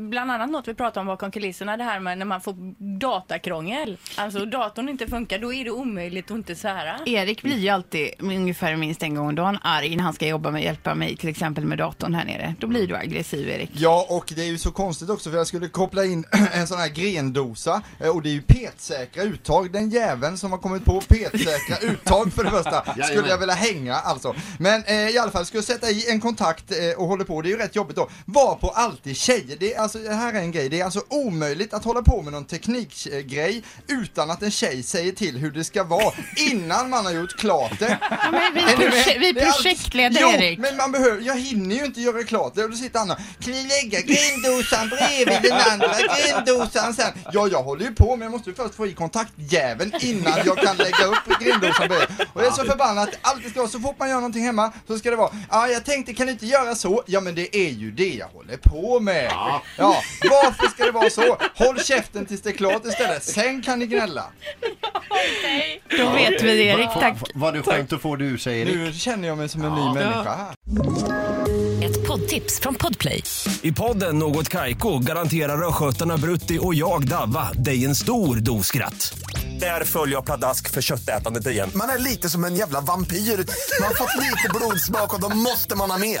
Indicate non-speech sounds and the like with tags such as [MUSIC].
bland annat något vi pratade om bakom kulisserna, det här med när man får datakrångel. Alltså datorn inte funkar, då är det omöjligt att inte svära. Erik blir ju alltid ungefär minst en gång om dagen arg när han ska jobba med hjälpa mig till exempel med datorn här nere. Då blir du aggressiv Erik. Ja, och det är ju så konstigt också för jag skulle koppla in [CLEARS THROAT] en sån här grendosa eh, och det är ju petsäkra uttag. Den jäveln som har kommit på petsäkra [LAUGHS] uttag för det första skulle jag vilja hänga alltså. Men eh, i alla fall, jag sätta i en kontakt eh, och håller på, det är ju rätt jobbigt då. Var på alltid tjejer. Det är alltså, det här är en grej, det är alltså omöjligt att hålla på med någon teknikgrej utan att en tjej säger till hur det ska vara innan man har gjort klart det. Ja, men vi, proje- vi Det är allt- projektleder jo, Erik. men man behöver, jag hinner ju inte göra klart det och då sitter Anna, kan ni lägga grindosan bredvid den andra grindosan sen? Ja, jag håller ju på men jag måste ju först få i kontaktjäveln innan jag kan lägga upp grindosan bredvid. Och det är så förbannat, alltid ska så fort man gör någonting hemma så ska det vara, ja jag tänkte kan du inte göra så? Ja men det är ju det jag håller på med. Ja, varför ska det vara så? Håll käften tills det är klart istället, sen kan ni gnälla. Då vet vi Erik, tack. Var det skönt att få det ur sig Erik? Nu känner jag mig som en ny människa här. Ett poddtips från Podplay. I podden Något Kaiko garanterar östgötarna Brutti och jag, Davva, dig en stor dos skratt. Där följer jag pladask för köttätandet igen. Man är lite som en jävla vampyr. Man har fått lite blodsmak och då måste man ha mer.